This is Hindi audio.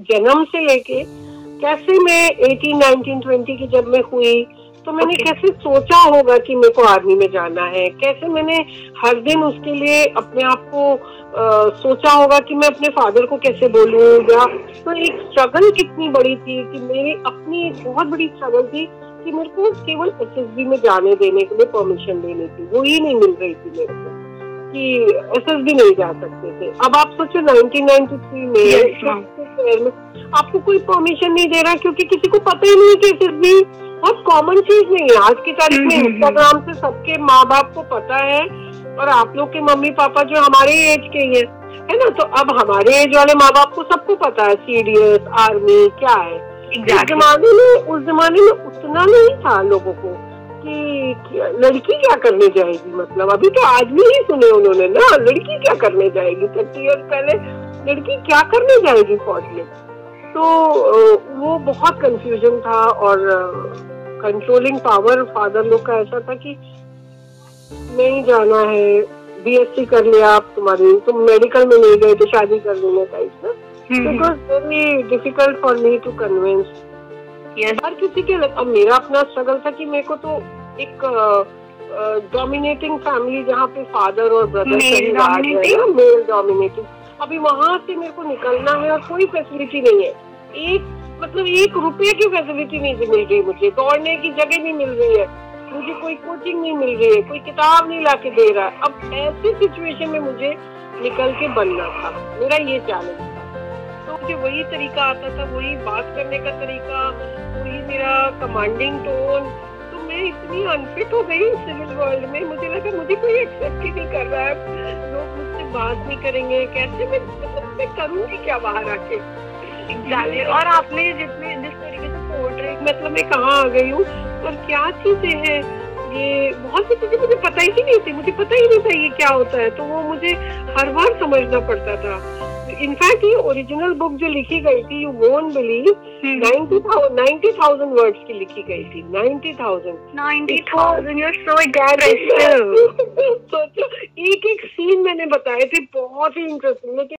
जन्म से लेके कैसे मैं 18, 19, 20 की जब मैं हुई तो मैंने okay. कैसे सोचा होगा कि मेरे को आर्मी में जाना है? कैसे मैंने हर दिन उसके लिए अपने आप को आ, सोचा होगा कि मैं अपने फादर को कैसे बोलूँ? या तो एक स्ट्रगल कितनी बड़ी थी कि मेरी अपनी एक बहुत बड़ी स्ट्रगल थी कि मेरे को केवल एस में जाने देने के लिए परमिशन लेनी थी वो ही नहीं मिल रही थी मेरे को। कि एस नहीं जा सकते थे। अब आप सोचो 1993 में शहर में आपको कोई परमिशन नहीं दे रहा क्योंकि किसी को पता ही नहीं कि एस बहुत कॉमन चीज़ नहीं है। आज की तारीख में इंस्टाग्राम हम्म, हम्म, हम्म। से सबके माँ बाप को पता है और आप लोग के मम्मी पापा जो हमारे एज के ही है है ना? तो अब हमारे एज वाले माँ बाप को सबको पता है सीडीएस आर्मी क्या है। Exactly. उस जमाने में उस जमाने में उतना नहीं था लोगों को। कि लड़की क्या करने जाएगी? मतलब अभी तो आदमी ही सुने उन्होंने ना लड़की क्या करने जाएगी? थर्टी ईयर पहले लड़की क्या करने जाएगी फौज में? तो वो बहुत कंफ्यूजन था और कंट्रोलिंग पावर फादर लोग का ऐसा था कि नहीं जाना है बीएससी कर लिया आप तुम्हारी तुम मेडिकल में नहीं गए तो शादी कर लेना टाइप ना। Was very difficult for me to convince हर किसी के अब मेरा अपना स्ट्रगल था कि मेरे को तो एक डोमिनेटिंग फैमिली जहाँ पे फादर और ब्रदर मेल डोमिनेटिंग अभी वहाँ से मेरे को निकलना है और कोई फैसिलिटी नहीं है। एक मतलब एक रुपये की फैसिलिटी नहीं मिल रही मुझे। दौड़ने की जगह नहीं मिल रही है। मुझे कोई कोचिंग नहीं मिल रही है कोई किताब नहीं ला के दे रहा है। अब ऐसी सिचुएशन में मुझे निकल के बनना था। मेरा ये चैलेंज तो मुझे वही तरीका आता था, वही बात करने का तरीका, वही मेरा कमांडिंग टोन तो मैं इतनी अनफिट हो गई सिविल वर्ल्ड में, मुझे लगा मुझे कोई एक्सेप्ट ही नहीं कर रहा है। लोग मुझसे बात नहीं करेंगे, कैसे मैं मतलब मैं करूँगी क्या बाहर आके? और आपने जितने, जिस तरीके से पोर्ट्रेट मतलब मैं कहाँ आ गई हूँ, और क्या चीज़ें हैं? ये बहुत सी चीज़ें मुझे पता ही नहीं थी, मुझे पता ही नहीं था ये क्या होता है। तो वो मुझे हर बार समझना पड़ता था। इनफैक्ट ये ओरिजिनल बुक जो लिखी गई थी यू वोन बिलीव नाइन्टी थाउज़ेंड वर्ड्स की लिखी गई थी नाइन्टी थाउज़ेंड सोचो एक एक सीन मैंने बताए थे बहुत ही इंटरेस्टिंग लेकिन